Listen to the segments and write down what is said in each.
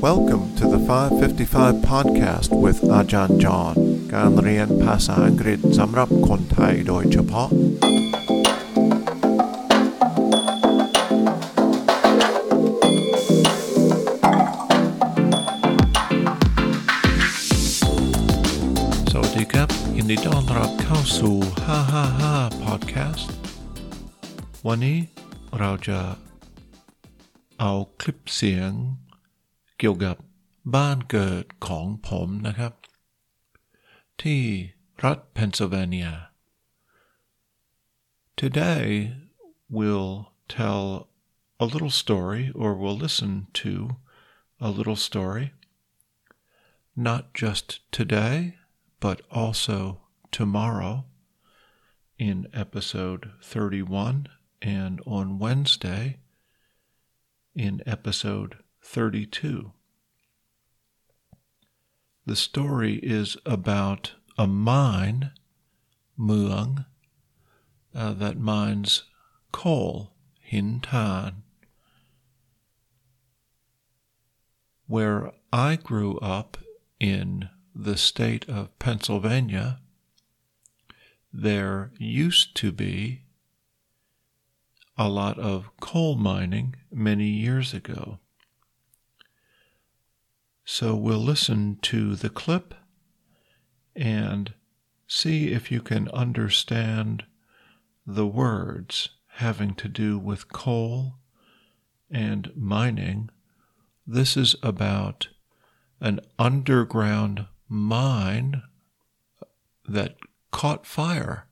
Welcome to the 555 podcast with อาจารย์จอห์นการเรียนภาษาอังกฤษสำหรับคนไทยโดยเฉพาะ สวัสดีครับ ยินดีต้อนรับเข้าสู่ 555 podcast วันนี้เราจะเอาคลิปเสียง เกี่ยวกับบ้านเกิดของผมนะครับ ที่รัฐเพนซิลเวเนีย Today we'll tell a little story or we'll listen to a little story not just today but also tomorrow in episode 31 and on Wednesday in episode 32. The story is about a mine, Muang, uh, that mines coal, Hintan, where I grew up in the state of Pennsylvania. There used to be a lot of coal mining many years ago. So we'll listen to the clip and see if you can understand the words having to do with coal and mining. This is about an underground mine that caught fire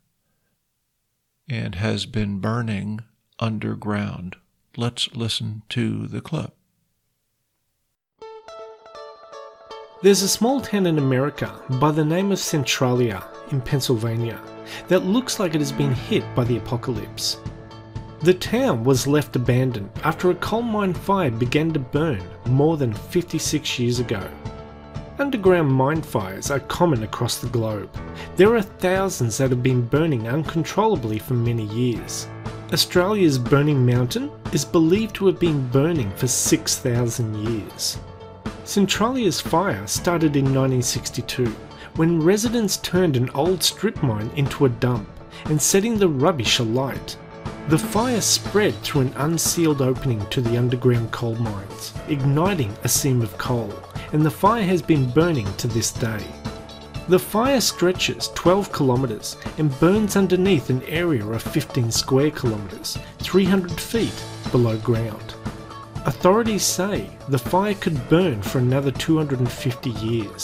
and has been burning underground. Let's listen to the clip. There's a small town in America by the name of Centralia in Pennsylvania that looks like it has been hit by the apocalypse. The town was left abandoned after a coal mine fire began to burn more than 56 years ago. Underground mine fires are common across the globe. There are thousands that have been burning uncontrollably for many years. Australia's Burning Mountain is believed to have been burning for 6,000 years. Centralia's fire started in 1962 when residents turned an old strip mine into a dump and setting the rubbish alight. The fire spread through an unsealed opening to the underground coal mines, igniting a seam of coal, and the fire has been burning to this day. The fire stretches 12 kilometres and burns underneath an area of 15 square kilometres, 300 feet below ground. Authorities say the fire could burn for another 250 years.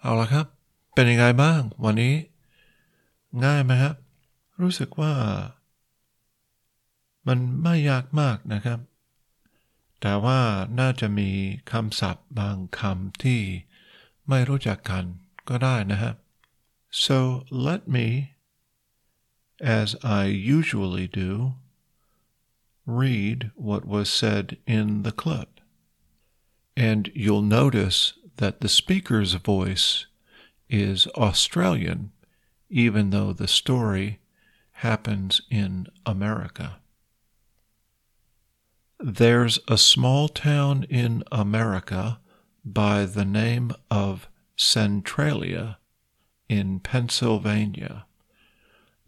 เอาละครับ เป็นยังไงบ้าง วันนี้ ง่ายไหมครับ รู้สึกว่า มันไม่ยากมากนะครับ แต่ว่าน่าจะมีคำศัพท์บางคำที่ไม่รู้จักกันก็ได้นะครับ so let me as I usually do read what was said in the clip. And you'll notice that the speaker's voice is Australian even though the story happens in America. There's a small town in America by the name of Centralia in Pennsylvania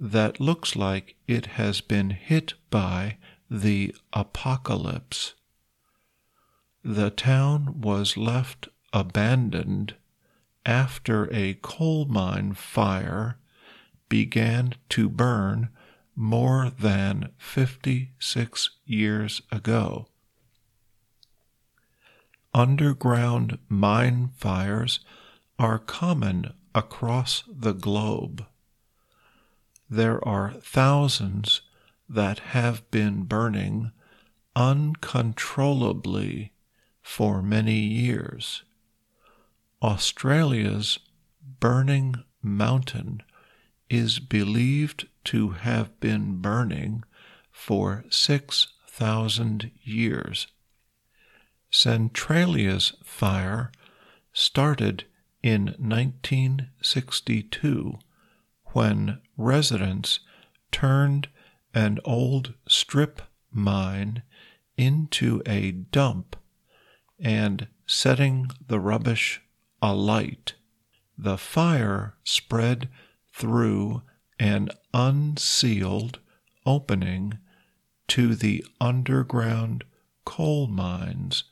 that looks like it has been hit by the apocalypse. The town was left abandoned after a coal mine fire began to burn more than 56 years ago. Underground mine fires are common across the globe. There are thousands that have been burning uncontrollably for many years. Australia's Burning Mountain is believed to have been burning for 6,000 years. Centralia's fire started in 1962 when residents turned an old strip mine into a dump and setting the rubbish alight. The fire spread through an unsealed opening to the underground coal mines,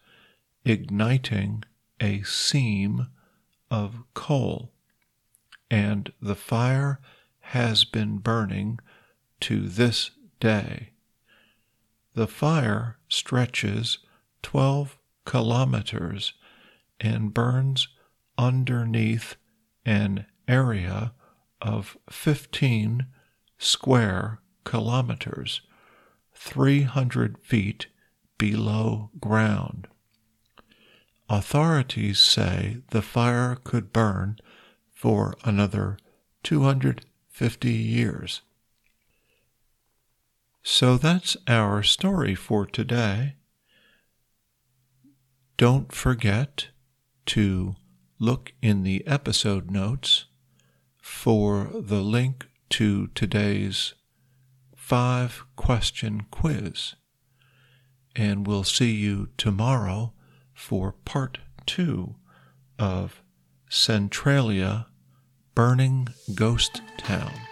igniting a seam of coal. And the fire has been burning to this day. The fire stretches 12 kilometers and burns underneath an area of 15 square kilometers, 300 feet below ground. Authorities say the fire could burn for another 250 years. So that's our story for today. Don't forget to look in the episode notes for the link to today's five question quiz. And we'll see you tomorrow for part two of Centralia Burning Ghost Town.